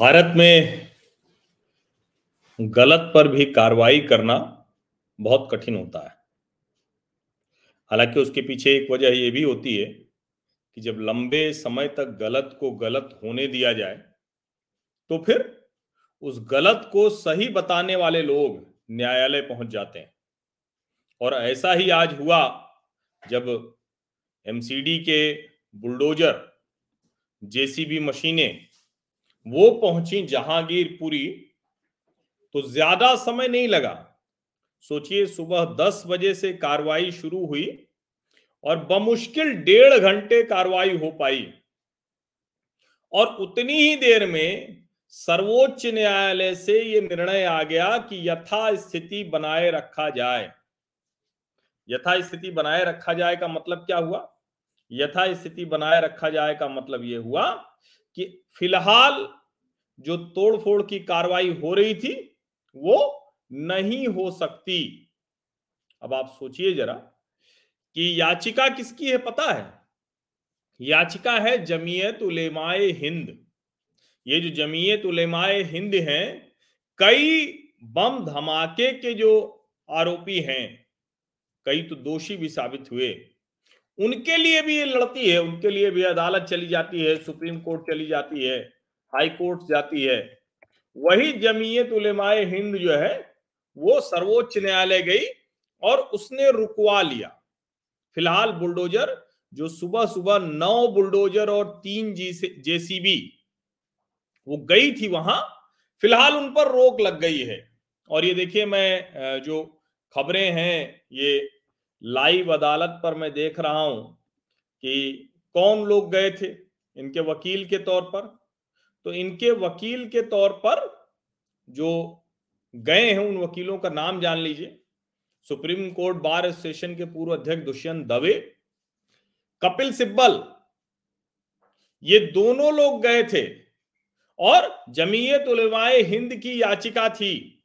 भारत में गलत पर भी कार्रवाई करना बहुत कठिन होता है। हालाँकि उसके पीछे एक वजह यह भी होती है कि जब लंबे समय तक गलत को गलत होने दिया जाए तो फिर उस गलत को सही बताने वाले लोग न्यायालय पहुँच जाते हैं। और ऐसा ही आज हुआ जब एमसीडी के बुलडोजर जेसीबी मशीनें वो पहुँची जहांगीरपुरी तो ज़्यादा समय नहीं लगा। सोचिए, सुबह दस बजे से कार्रवाई शुरू हुई और बमुश्किल डेढ़ घंटे कार्रवाई हो पाई। और उतनी ही देर में सर्वोच्च न्यायालय से यह निर्णय आ गया कि यथा स्थिति बनाए रखा जाए। यथा स्थिति बनाए रखा जाए का मतलब क्या हुआ? यथा स्थिति बनाए रखा जाए का मतलब यह हुआ कि फ़िलहाल जो तोड़फोड़ की कार्रवाई हो रही थी, वो नहीं हो सकती। अब आप सोचिए जरा कि याचिका किसकी है पता है? याचिका है जमीयत उलेमाए हिंद। ये जो जमीयत उलेमाए हिंद हैं, कई बम धमाके के जो आरोपी हैं, कई तो दोषी भी साबित हुए। उनके लिए भी ये लड़ती है, उनके लिए भी अदालत चली जाती है, सुप्रीम कोर्ट चली जाती है, हाई कोर्ट जाती है। वही जमीयत उलेमाए हिंद जो है, वो सर्वोच्च न्यायालय गई और उसने रुकवा लिया। फ़िलहाल बुलडोजर, जो सुबह सुबह नौ बुलडोजर और तीन जेसीबी, वो गई थी वहाँ, फ़िलहाल उन पर रोक लग गई है। और ये देखिए मैं जो खबरें हैं, ये लाइव अदालत पर मैं देख रहा हूँ कि कौन लोग गए थे इनके वकील के तौर पर। तो इनके वकील के तौर पर जो गए हैं उन वकीलों का नाम जान लीजिए। सुप्रीम कोर्ट बार एसोसिएशन के पूर्व अध्यक्ष दुष्यंत दवे, कपिल सिब्बल, ये दोनों लोग गए थे और जमीयत उलमाए हिंद की याचिका थी।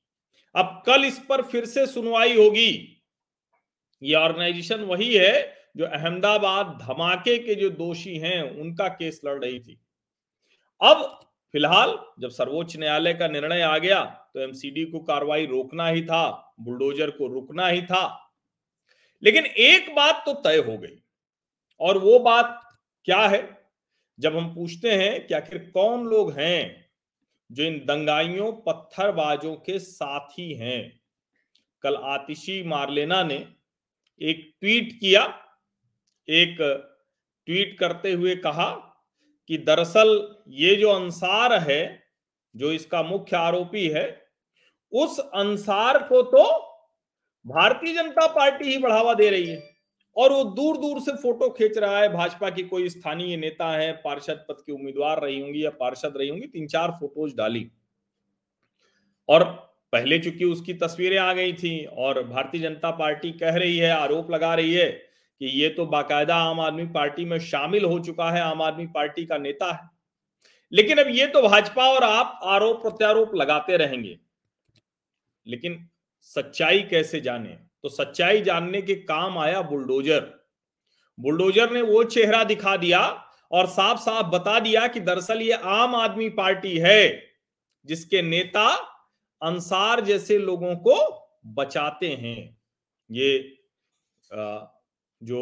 अब कल इस पर फिर से सुनवाई होगी। ये ऑर्गेनाइजेशन वही है जो अहमदाबाद धमाके के जो दोषी हैं, उनका केस लड़ रही थी। अब फ़िलहाल जब सर्वोच्च न्यायालय का निर्णय आ गया तो एमसीडी को कार्रवाई रोकना ही था, बुलडोजर को रुकना ही था। लेकिन एक बात तो तय हो गई, और वो बात क्या है? जब हम पूछते हैं कि आखिर कौन लोग हैं जो इन दंगाइयों, पत्थरबाजों के साथी हैं? कल आतिशी मारलेना ने एक ट्वीट किया, एक ट्वीट करते हुए कहा कि दरअसल ये जो अंसार है, जो इसका मुख्य आरोपी है, उस अंसार को तो भारतीय जनता पार्टी ही बढ़ावा दे रही है। और वो दूर दूर से फ़ोटो खींच रहा है, भाजपा की कोई स्थानीय नेता है, पार्षद पद की उम्मीदवार रही होंगी या पार्षद रही होंगी तीन चार फ़ोटोज़ डाली। और पहले चूँकि उसकी तस्वीरें आ गई थी और भारतीय जनता पार्टी कह रही है, आरोप लगा रही है कि ये तो बाकायदा आम आदमी पार्टी में शामिल हो चुका है, आम आदमी पार्टी का नेता है। लेकिन अब ये तो भाजपा और आप आरोप प्रत्यारोप लगाते रहेंगे। लेकिन सच्चाई कैसे जाने? तो सच्चाई जानने के काम आया बुलडोजर। बुलडोजर ने वो चेहरा दिखा दिया और साफ़ साफ़ बता दिया कि दरअसल ये आम आदमी पार्टी है, जिसके नेता अंसार जैसे लोगों को बचाते हैं। ये जो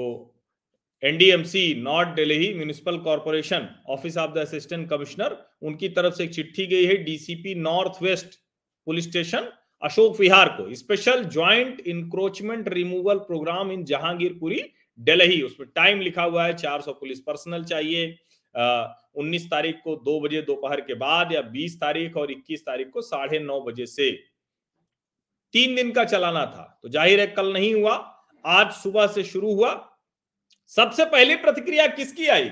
NDMC north Delhi municipal corporation office of the assistant commissioner उनकी तरफ़ से एक चिट्ठी गई है DCP north west police station Ashok Vihar को। Special joint encroachment removal programme in Jahangirpuri Delhi उसमें टाइम लिखा हुआ है 400 पुलिस पर्सनल चाहिए। उन्नीस तारीख को दो बजे दोपहर के बाद या बीस तारीख और इक्कीस तारीख को साढ़े नौ बजे से। तीन दिन का चलाना था तो ज़ाहिर है कल नहीं हुआ, आज सुबह से शुरू हुआ। सबसे पहली प्रतिक्रिया किसकी आई?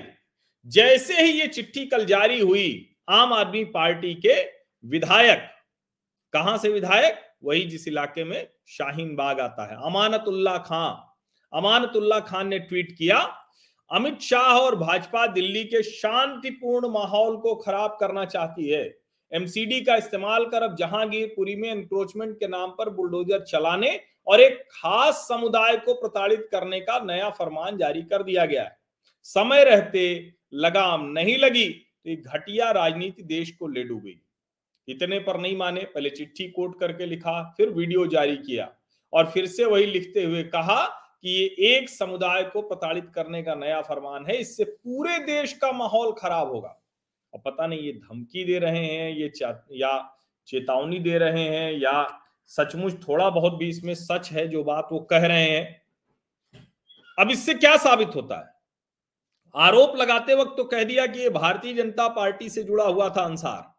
जैसे ही ये चिट्ठी कल जारी हुई, आम आदमी पार्टी के विधायक। कहाँ से विधायक? वही जिस इलाके में शाहीन बाग आता है, अमानतुल्ला खान अमानतुल्ला खान ने ट्वीट किया अमित शाह और भाजपा दिल्ली के शांतिपूर्ण माहौल को खराब करना चाहती है। एमसीडी का इस्तेमाल कर अब जहांगीरपुरी में एनक्रोचमेंट के नाम पर बुलडोजर चलाने और एक खास समुदाय को प्रताड़ित करने का नया फरमान जारी कर दिया गया है। समय रहते लगाम नहीं लगी तो ये घटिया राजनीति देश को ले डूबेगी इतने पर नहीं माने, पहले चिट्ठी कोट करके लिखा, फिर वीडियो जारी किया और फिर से वही लिखते हुए कहा कि ये एक समुदाय को प्रताड़ित करने का नया फरमान है, इससे पूरे देश का माहौल खराब होगा। और पता नहीं, ये धमकी दे रहे हैं, ये या चेतावनी दे रहे हैं, या सचमुच थोड़ा बहुत भी इसमें सच है जो बात वो कह रहे हैं। अब इससे क्या साबित होता है? आरोप लगाते वक्त तो कह दिया कि ये भारतीय जनता पार्टी से जुड़ा हुआ था अंसार।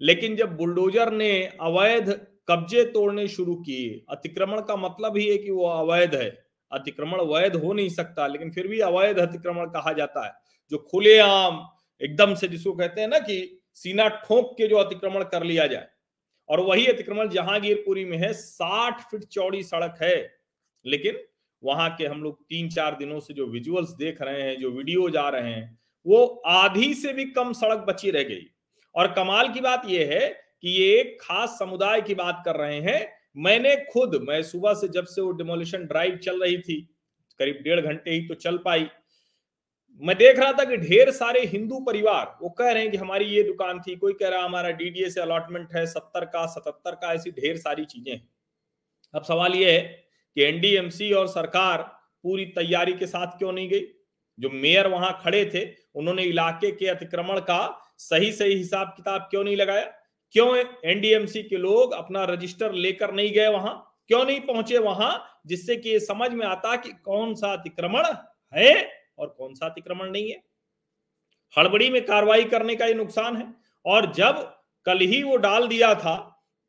लेकिन जब बुलडोजर ने अवैध कब्जे तोड़ने शुरू किए, अतिक्रमण का मतलब ही है कि वो अवैध है। अतिक्रमण वैध हो नहीं सकता, लेकिन फिर भी अवैध अतिक्रमण कहा जाता है। जो खुलेआम एकदम से जिसको कहते हैं ना कि सीना ठोक के जो अतिक्रमण कर लिया जाए, और वही अतिक्रमण जहांगीरपुरी में है, साठ फीट चौड़ी सड़क है, लेकिन वहाँ के हम लोग तीन चार दिनों से जो विजुअल्स देख रहे हैं, जो वीडियो जा रहे हैं, वो आधी से भी कम सड़क बची रह गई। और कमाल की बात यह है कि ये एक खास समुदाय की बात कर रहे हैं मैंने खुद, मैं सुबह से जब से वो डिमोलिशन ड्राइव चल रही थी, करीब डेढ़ घंटे ही तो चल पाई। मैं देख रहा था कि ढेर सारे हिंदू परिवार, वो कह रहे हैं कि हमारी ये दुकान थी, कोई कह रहा हमारा डीडीए से अलॉटमेंट है सत्तर का, सतहत्तर का, ऐसी ढेर सारी चीज़ें। अब सवाल ये है कि एनडीएमसी और सरकार पूरी तैयारी के साथ क्यों नहीं गई? जो मेयर वहाँ खड़े थे, उन्होंने इलाके के अतिक्रमण का सही सही हिसाब किताब क्यों नहीं लगाया? क्यों एनडीएमसी के लोग अपना रजिस्टर लेकर नहीं गए वहाँ? क्यों नहीं पहुँचे वहाँ? जिससे कि समझ में आता कि कौन सा अतिक्रमण है और कौन सा अतिक्रमण नहीं है। हड़बड़ी में कार्रवाई करने का ये नुकसान है। और जब कल ही वो डाल दिया था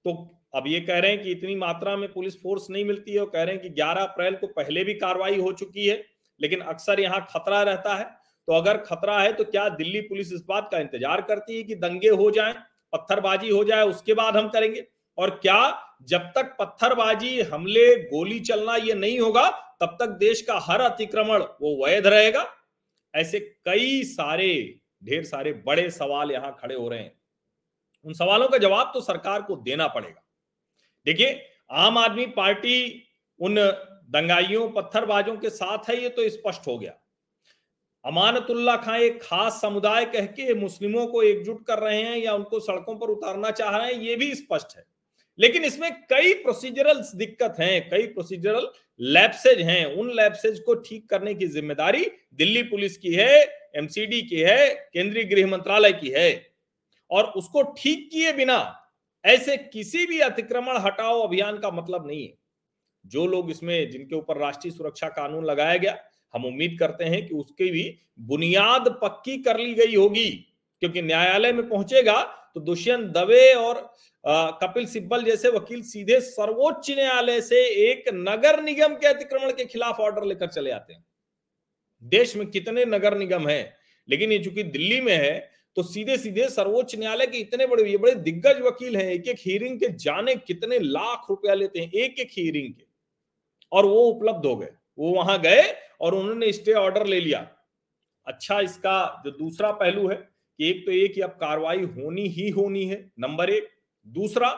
तो अब ये कह रहे हैं कि इतनी मात्रा में पुलिस फोर्स नहीं मिलती है और कह रहे हैं कि 11 अप्रैल को पहले भी कार्रवाई हो चुकी है, लेकिन अक्सर यहाँ खतरा रहता है। तो अगर खतरा है तो क्या दिल्ली पुलिस इस बात का इंतज़ार करती है कि दंगे हो जाए? पत्थरबाजी हो जाए, उसके बाद हम करेंगे। और क्या जब तक पत्थरबाजी, हमले, गोली चलना ये नहीं होगा, तब तक देश का हर अतिक्रमण वो वैध रहेगा। ऐसे कई सारे, ढेर सारे बड़े सवाल यहाँ खड़े हो रहे हैं। उन सवालों का जवाब तो सरकार को देना पड़ेगा। देखिए, आम आदमी पार्टी उन दंगाइयों, पत्थरबाजों के साथ है, ये तो स्पष्ट हो गया। अमानतुल्ला खां, एक खास समुदाय कह के मुस्लिमों को एकजुट कर रहे हैं या उनको सड़कों पर उतारना चाह रहे हैं, ये भी स्पष्ट है। लेकिन इसमें कई प्रोसीजरल दिक्कत हैं, कई प्रोसीजरल लैप्सेज हैं। उन लैप्सेज को ठीक करने की ज़िम्मेदारी दिल्ली पुलिस की है एमसीडी की है, केंद्रीय गृह मंत्रालय की है। और उसको ठीक किए बिना ऐसे किसी भी अतिक्रमण हटाओ अभियान का मतलब नहीं है। जो लोग इसमें, जिनके ऊपर राष्ट्रीय सुरक्षा कानून लगाया गया हम उम्मीद करते हैं कि उसकी भी बुनियाद पक्की कर ली गई होगी, क्योंकि न्यायालय में पहुंचेगा तो दुष्यंत दवे और कपिल सिब्बल जैसे वकील सीधे सर्वोच्च न्यायालय से एक नगर निगम के अतिक्रमण के खिलाफ ऑर्डर लेकर चले आते हैं। देश में कितने नगर निगम है, लेकिन ये चूँकि दिल्ली में है तो सीधे सीधे सर्वोच्च न्यायालय के इतने बड़े, ये बड़े दिग्गज वकील हैं एक एक हियरिंग के जाने कितने लाख रुपया लेते हैं एक एक हियरिंग के, और वो उपलब्ध हो गए। वो वहाँ गए और उन्होंने स्टे ऑर्डर ले लिया। अच्छा इसका जो दूसरा पहलू है कि एक तो एक ही अब कार्रवाई होनी ही होनी है, नंबर एक। दूसरा,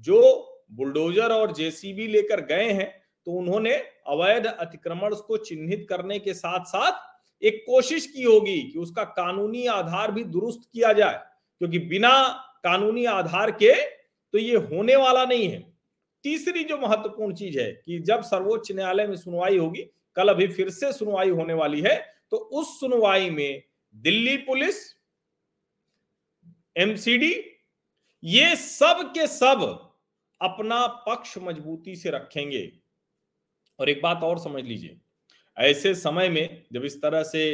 जो बुलडोजर और जेसीबी लेकर गए हैं तो उन्होंने अवैध अतिक्रमण को चिन्हित करने के साथ साथ एक कोशिश की होगी कि उसका कानूनी आधार भी दुरुस्त किया जाए, क्योंकि बिना कानूनी आधार के तो ये होने वाला नहीं है। तीसरी जो महत्वपूर्ण चीज़ है कि जब सर्वोच्च न्यायालय में सुनवाई होगी, कल अभी फिर से सुनवाई होने वाली है तो उस सुनवाई में दिल्ली पुलिस, एमसीडी, ये सब के सब अपना पक्ष मजबूती से रखेंगे। और एक बात और समझ लीजिए, ऐसे समय में जब इस तरह से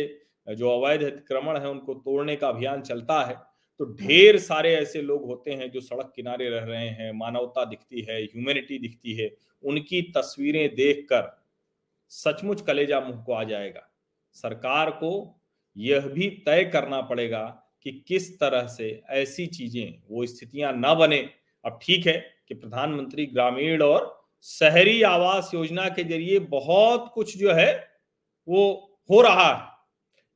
जो अवैध अतिक्रमण है उनको तोड़ने का अभियान चलता है तो ढेर सारे ऐसे लोग होते हैं जो सड़क किनारे रह रहे हैं, मानवता दिखती है ह्यूमैनिटी दिखती है, उनकी तस्वीरें देखकर सचमुच कलेजा मुँह को आ जाएगा। सरकार को यह भी तय करना पड़ेगा कि किस तरह से ऐसी चीज़ें, वो स्थितियाँ ना बने। अब ठीक है कि प्रधानमंत्री ग्रामीण और शहरी आवास योजना के ज़रिए बहुत कुछ जो है, वो हो रहा है।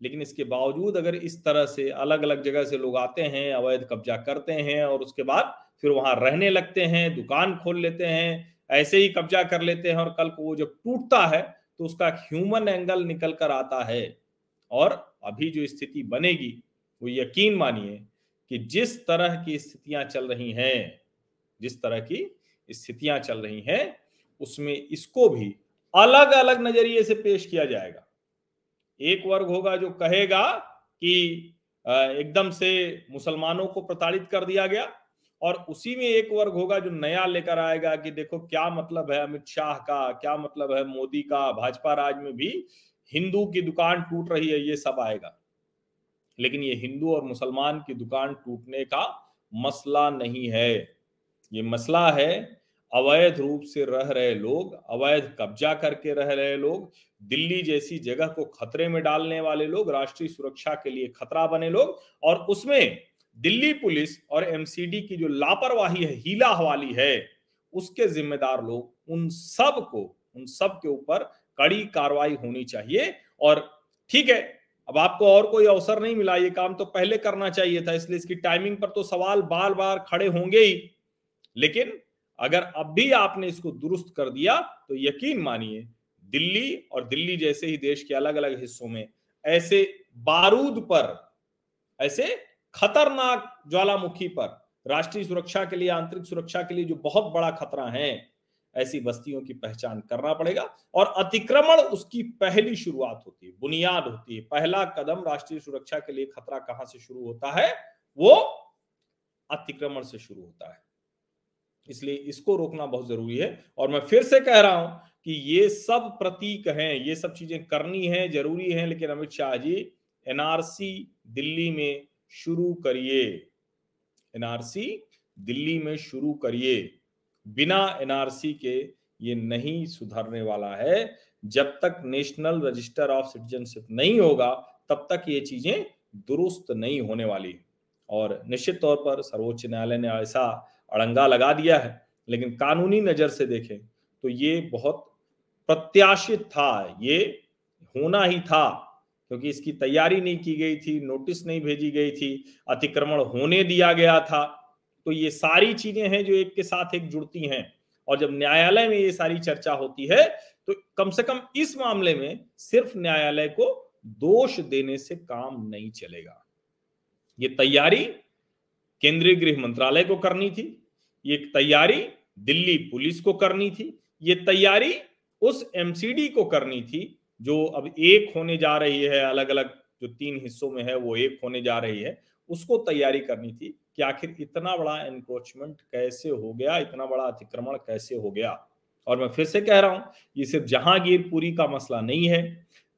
लेकिन इसके बावजूद अगर इस तरह से अलग अलग जगह से लोग आते हैं, अवैध कब्जा करते हैं और उसके बाद फिर वहाँ रहने लगते हैं, दुकान खोल लेते हैं, ऐसे ही कब्जा कर लेते हैं और कल को वो जब टूटता है तो उसका ह्यूमन एंगल निकल कर आता है। और अभी जो स्थिति बनेगी, वो यकीन मानिए कि जिस तरह की स्थितियाँ चल रही हैं, जिस तरह की स्थितियाँ चल रही हैं, उसमें इसको भी अलग अलग नज़रिए से पेश किया जाएगा। एक वर्ग होगा जो कहेगा कि एकदम से मुसलमानों को प्रताड़ित कर दिया गया और उसी में एक वर्ग होगा जो नया लेकर आएगा कि देखो क्या मतलब है अमित शाह का, क्या मतलब है मोदी का, भाजपा राज में भी हिंदू की दुकान टूट रही है, ये सब आएगा। लेकिन ये हिंदू और मुसलमान की दुकान टूटने का मसला नहीं है। ये मसला है अवैध रूप से रह रहे लोग, अवैध कब्जा करके रह रहे लोग, दिल्ली जैसी जगह को खतरे में डालने वाले लोग, राष्ट्रीय सुरक्षा के लिए खतरा बने लोग और उसमें दिल्ली पुलिस और एमसीडी की जो लापरवाही है, हीला हवाली है, उसके जिम्मेदार लोग उन सबको उन सब के ऊपर कड़ी कार्रवाई होनी चाहिए और ठीक है, अब आपको और कोई अवसर नहीं मिला, ये काम तो पहले करना चाहिए था, इसलिए इसकी टाइमिंग पर तो सवाल बार बार खड़े होंगे ही। लेकिन अगर अब भी आपने इसको दुरुस्त कर दिया तो यकीन मानिए, दिल्ली और दिल्ली जैसे ही देश के अलग अलग हिस्सों में ऐसे बारूद पर, ऐसे खतरनाक ज्वालामुखी पर, राष्ट्रीय सुरक्षा के लिए, आंतरिक सुरक्षा के लिए जो बहुत बड़ा खतरा है, ऐसी बस्तियों की पहचान करना पड़ेगा और अतिक्रमण उसकी पहली शुरुआत होती है, बुनियाद होती है। पहला कदम राष्ट्रीय सुरक्षा के लिए खतरा कहाँ से शुरू होता है? वो अतिक्रमण से शुरू होता है। इसलिए इसको रोकना बहुत ज़रूरी है। और मैं फिर से कह रहा हूँ कि ये सब प्रतीक हैं, ये सब चीज़ें करनी है, ज़रूरी है, लेकिन अमित शाह जी, एनआरसी दिल्ली में शुरू करिए। एनआरसी दिल्ली में शुरू करिए। बिना एनआरसी के ये नहीं सुधरने वाला है। जब तक नेशनल रजिस्टर ऑफ़ सिटीजनशिप नहीं होगा, तब तक ये चीज़ें दुरुस्त नहीं होने वाली। और निश्चित तौर पर सर्वोच्च न्यायालय ने ऐसा अड़ंगा लगा दिया है, लेकिन कानूनी नज़र से देखें तो ये बहुत प्रत्याशित था, ये होना ही था, क्योंकि इसकी तैयारी नहीं की गई थी, नोटिस नहीं भेजी गई थी, अतिक्रमण होने दिया गया था। तो ये सारी चीज़ें हैं जो एक के साथ एक जुड़ती हैं, और जब न्यायालय में ये सारी चर्चा होती है तो कम से कम इस मामले में सिर्फ़ न्यायालय को दोष देने से काम नहीं चलेगा। ये तैयारी केंद्रीय गृह मंत्रालय को करनी थी ये तैयारी दिल्ली पुलिस को करनी थी, ये तैयारी उस एमसीडी को करनी थी, जो अब एक होने जा रही है अलग अलग जो तीन हिस्सों में है, वो एक होने जा रही है, उसको तैयारी करनी थी कि आखिर इतना बड़ा एनक्रोचमेंट कैसे हो गया, इतना बड़ा अतिक्रमण कैसे हो गया? और मैं फिर से कह रहा हूँ, ये सिर्फ़ जहांगीरपुरी का मसला नहीं है,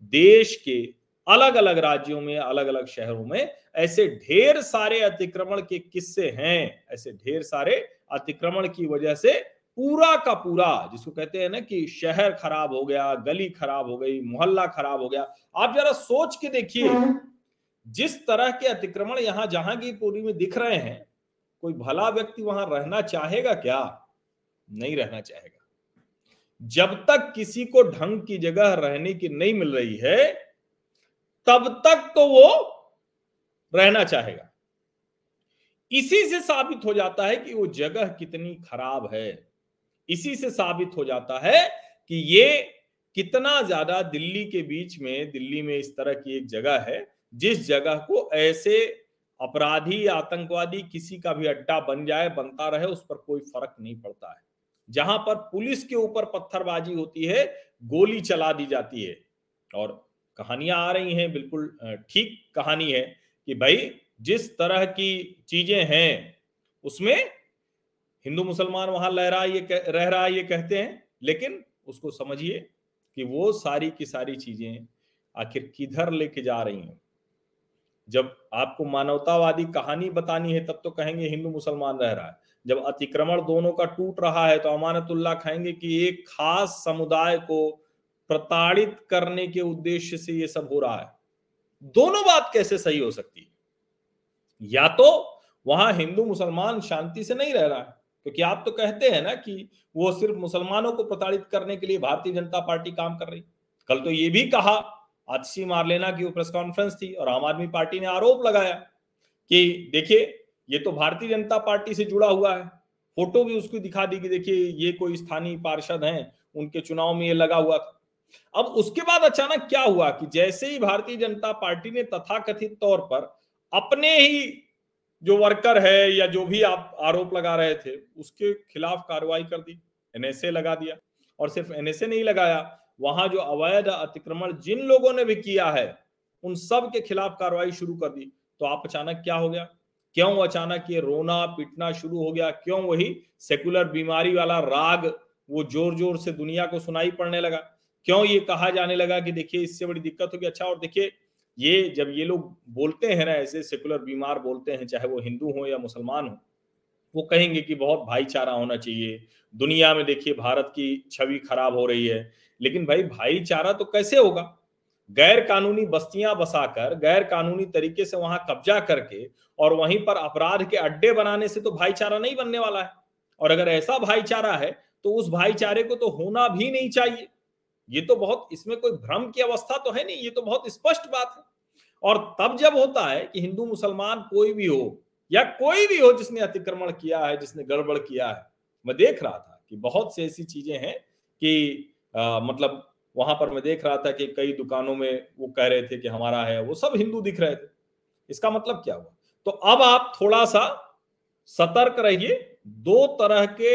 देश के अलग अलग राज्यों में अलग अलग शहरों में ऐसे ढेर सारे अतिक्रमण के किस्से हैं, ऐसे ढेर सारे अतिक्रमण की वजह से पूरा का पूरा, जिसको कहते हैं ना कि शहर खराब हो गया, गली खराब हो गई, मोहल्ला खराब हो गया, आप जरा सोच के देखिए। जिस तरह के अतिक्रमण यहाँ जहांगीरपुरी में दिख रहे हैं, कोई भला व्यक्ति वहाँ रहना चाहेगा क्या? नहीं रहना चाहेगा। जब तक किसी को ढंग की जगह रहने की नहीं मिल रही है, तब तक तो वो रहना चाहेगा। इसी से साबित हो जाता है कि वो जगह कितनी खराब है। इसी से साबित हो जाता है कि ये कितना ज़्यादा दिल्ली के बीच में, दिल्ली में इस तरह की एक जगह है, जिस जगह को ऐसे अपराधी, आतंकवादी किसी का भी अड्डा बन जाए, बनता रहे, उस पर कोई फ़र्क नहीं पड़ता है। जहाँ पर पुलिस के ऊपर पत्थरबाजी होती है, गोली चला दी जाती है। और कहानियाँ आ रही हैं, बिल्कुल ठीक कहानी है कि भाई जिस तरह की चीज़ें हैं, उसमें हिंदू मुसलमान वहाँ लहरा ये रह रहा ये कहते हैं, लेकिन उसको समझिए कि वो सारी की सारी चीज़ें आखिर किधर लेके जा रही हैं। जब आपको मानवतावादी कहानी बतानी है, तब तो कहेंगे हिंदू मुसलमान रह रहा है। जब अतिक्रमण दोनों का टूट रहा है तो अमानतुल्ला कहेंगे कि एक खास समुदाय को प्रताड़ित करने के उद्देश्य से ये सब हो रहा है। दोनों बात कैसे सही हो सकती है? या तो वहाँ हिंदू मुसलमान शांति से नहीं रह रहा है, क्योंकि आप तो कहते हैं ना कि वो सिर्फ़ मुसलमानों को प्रताड़ित करने के लिए भारतीय जनता पार्टी काम कर रही कल तो ये भी कहा आतिशी मार लेना की प्रेस कॉन्फ्रेंस थी और आम आदमी पार्टी ने आरोप लगाया कि देखिए, ये तो भारतीय जनता पार्टी से जुड़ा हुआ है, फ़ोटो भी उसको दिखा दी कि देखिए, ये कोई स्थानीय पार्षद हैं, उनके चुनाव में ये लगा हुआ था। अब उसके बाद अचानक क्या हुआ कि जैसे ही भारतीय जनता पार्टी ने तथाकथित तौर पर अपने ही जो वर्कर है या जो भी आप आरोप लगा रहे थे, उसके खिलाफ कार्रवाई कर दी एनएसए लगा दिया। और सिर्फ़ एनएसए नहीं लगाया, वहाँ जो अवैध अतिक्रमण जिन लोगों ने भी किया है, उन सब के खिलाफ कार्रवाई शुरू कर दी। तो आप अचानक क्या हो गया? क्यों अचानक ये रोना, पीटना शुरू हो गया? क्यों वही सेकुलर बीमारी वाला राग वो ज़ोर ज़ोर से दुनिया को सुनाई पड़ने लगा? क्यों ये कहा जाने लगा कि देखिए इससे बड़ी दिक्कत होगी? अच्छा और देखिए ये जब ये लोग बोलते हैं ना, ऐसे सेकुलर बीमार बोलते हैं, चाहे वो हिंदू हो या मुसलमान हो, वो कहेंगे कि बहुत भाईचारा होना चाहिए। दुनिया में देखिए, भारत की छवि खराब हो रही है। लेकिन भाई, भाईचारा तो कैसे होगा? गैर कानूनी बस्तियाँ बसाकर गैर कानूनी तरीके से वहाँ कब्जा करके और वहीं पर अपराध के अड्डे बनाने से तो भाईचारा नहीं बनने वाला है। और अगर ऐसा भाईचारा है तो उस भाईचारे को तो होना भी नहीं चाहिए। ये तो बहुत इसमें कोई भ्रम की अवस्था तो है नहीं ये तो बहुत स्पष्ट बात है। और तब जब होता है कि हिंदू मुसलमान कोई भी हो या कोई भी हो जिसने अतिक्रमण किया है जिसने गड़बड़ किया है मैं देख रहा था कि बहुत सी ऐसी चीज़ें हैं कि आ, मतलब वहाँ पर मैं देख रहा था कि कई दुकानों में वो कह रहे थे कि हमारा है वो सब हिंदू दिख रहे थे। इसका मतलब क्या हुआ? तो अब आप थोड़ा सा सतर्क रहिए दो तरह के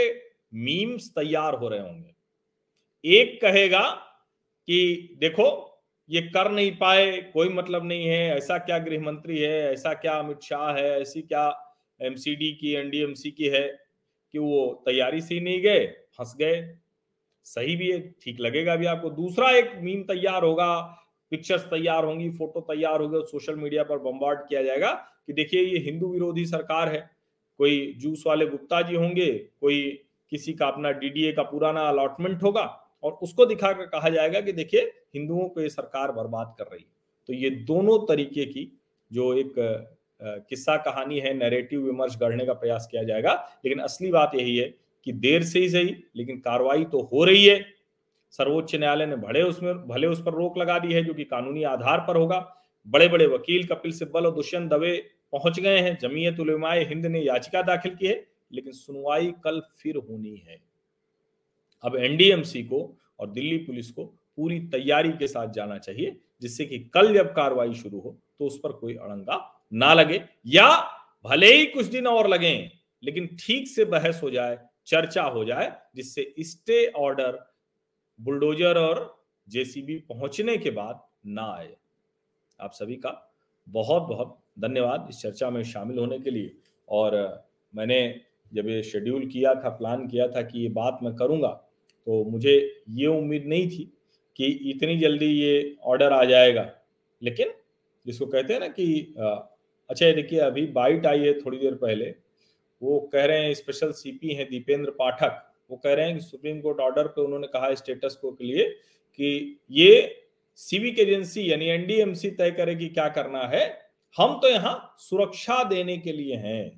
मीम्स तैयार हो रहे होंगे। एक कहेगा कि देखो, ये कर नहीं पाए, कोई मतलब नहीं है, ऐसा क्या गृह मंत्री है, ऐसा क्या अमित शाह है, ऐसी क्या एमसीडी की एनडीएमसी की है कि वो तैयारी से ही नहीं गए, फंस गए। सही भी है, ठीक लगेगा भी आपको। दूसरा एक मीम तैयार होगा पिक्चर्स तैयार होंगी फ़ोटो तैयार होगी सोशल मीडिया पर बम्बार्ड किया जाएगा कि देखिए, ये हिंदू विरोधी सरकार है। कोई जूस वाले गुप्ता जी होंगे, कोई किसी का अपना डीडीए का पुराना अलॉटमेंट होगा और उसको दिखाकर कहा जाएगा कि देखिए, हिंदुओं को ये सरकार बर्बाद कर रही है। तो ये दोनों तरीके की जो एक किस्सा कहानी है नैरेटिव विमर्श गढ़ने का प्रयास किया जाएगा। लेकिन असली बात यही है कि देर से ही सही, लेकिन कार्रवाई तो हो रही है। सर्वोच्च न्यायालय ने भले उसमें, भले उस पर रोक लगा दी है, जो कि कानूनी आधार पर होगा। बड़े बड़े वकील, कपिल सिब्बल और दुष्यंत दवे पहुँच गए हैं। जमीयत उलमाए हिंद ने याचिका दाखिल की है, लेकिन सुनवाई कल फिर होनी है। अब एनडीएमसी को और दिल्ली पुलिस को पूरी तैयारी के साथ जाना चाहिए, जिससे कि कल जब कार्रवाई शुरू हो तो उस पर कोई अड़ंगा ना लगे, या भले ही कुछ दिन और लगे, लेकिन ठीक से बहस हो जाए, चर्चा हो जाए, जिससे स्टे ऑर्डर बुलडोजर और जेसीबी पहुँचने के बाद ना आए। आप सभी का बहुत बहुत धन्यवाद इस चर्चा में शामिल होने के लिए। और मैंने जब ये शेड्यूल किया था प्लान किया था कि ये बात मैं करूँगा तो मुझे ये उम्मीद नहीं थी कि इतनी जल्दी ये ऑर्डर आ जाएगा। लेकिन जिसको कहते हैं ना कि अच्छा देखिए, अभी बाइट आई है थोड़ी देर पहले। वो कह रहे हैं स्पेशल सीपी हैं दीपेंद्र पाठक। वो कह रहे हैं कि सुप्रीम कोर्ट ऑर्डर पे उन्होंने कहा स्टेटस को के लिए कि ये सिविक एजेंसी यानी एनडीएमसी तय करेगी क्या करना है। हम तो यहाँ सुरक्षा देने के लिए हैं।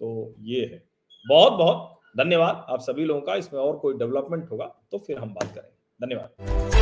तो ये है। बहुत बहुत धन्यवाद। आप सभी लोगों का इसमें और कोई डेवलपमेंट होगा तो फिर हम बात करेंगे। धन्यवाद।